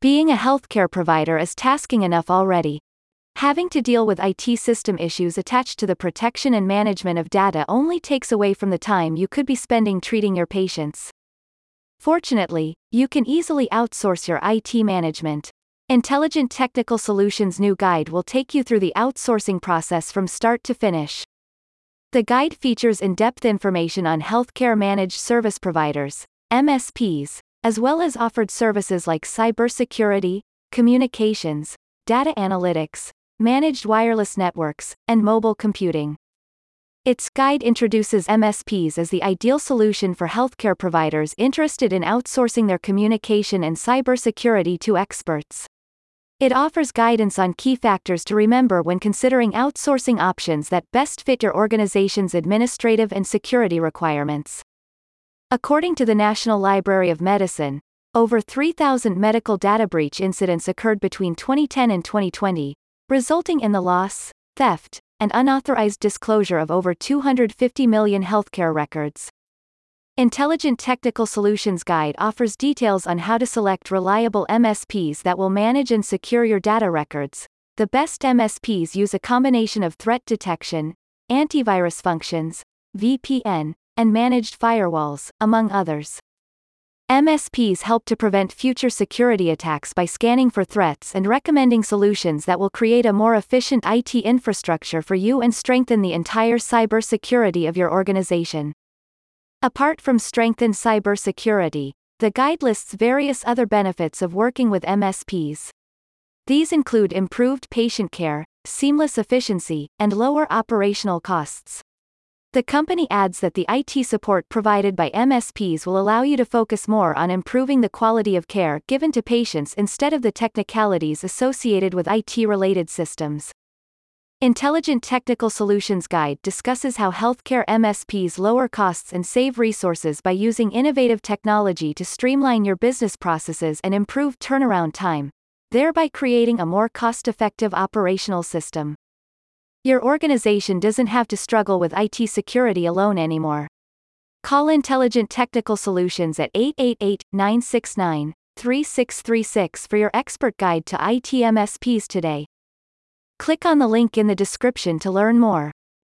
Being a healthcare provider is tasking enough already. Having to deal with IT system issues attached to the protection and management of data only takes away from the time you could be spending treating your patients. Fortunately, you can easily outsource your IT management. Intelligent Technical Solutions' new guide will take you through the outsourcing process from start to finish. The guide features in depth information on healthcare managed service providers, MSPs, as well as offered services like cybersecurity, communications, data analytics, managed wireless networks, and mobile computing. Its guide introduces MSPs as the ideal solution for healthcare providers interested in outsourcing their communication and cybersecurity to experts. It offers guidance on key factors to remember when considering outsourcing options that best fit your organization's administrative and security requirements. According to the National Library of Medicine, over 3,000 medical data breach incidents occurred between 2010 and 2020, resulting in the loss, theft, and unauthorized disclosure of over 250 million healthcare records. Intelligent Technical Solutions Guide offers details on how to select reliable MSPs that will manage and secure your data records. The best MSPs use a combination of threat detection, antivirus functions, VPN, and managed firewalls, among others. MSPs help to prevent future security attacks by scanning for threats and recommending solutions that will create a more efficient IT infrastructure for you and strengthen the entire cybersecurity of your organization. Apart from strengthened cybersecurity, the guide lists various other benefits of working with MSPs. These include improved patient care, seamless efficiency, and lower operational costs. The company adds that the IT support provided by MSPs will allow you to focus more on improving the quality of care given to patients instead of the technicalities associated with IT related systems. Intelligent Technical Solutions Guide discusses how healthcare MSPs lower costs and save resources by using innovative technology to streamline your business processes and improve turnaround time, thereby creating a more cost effective operational system. Your organization doesn't have to struggle with IT security alone anymore. Call Intelligent Technical Solutions at 888 969 3636 for your expert guide to IT MSPs today. Click on the link in the description to learn more.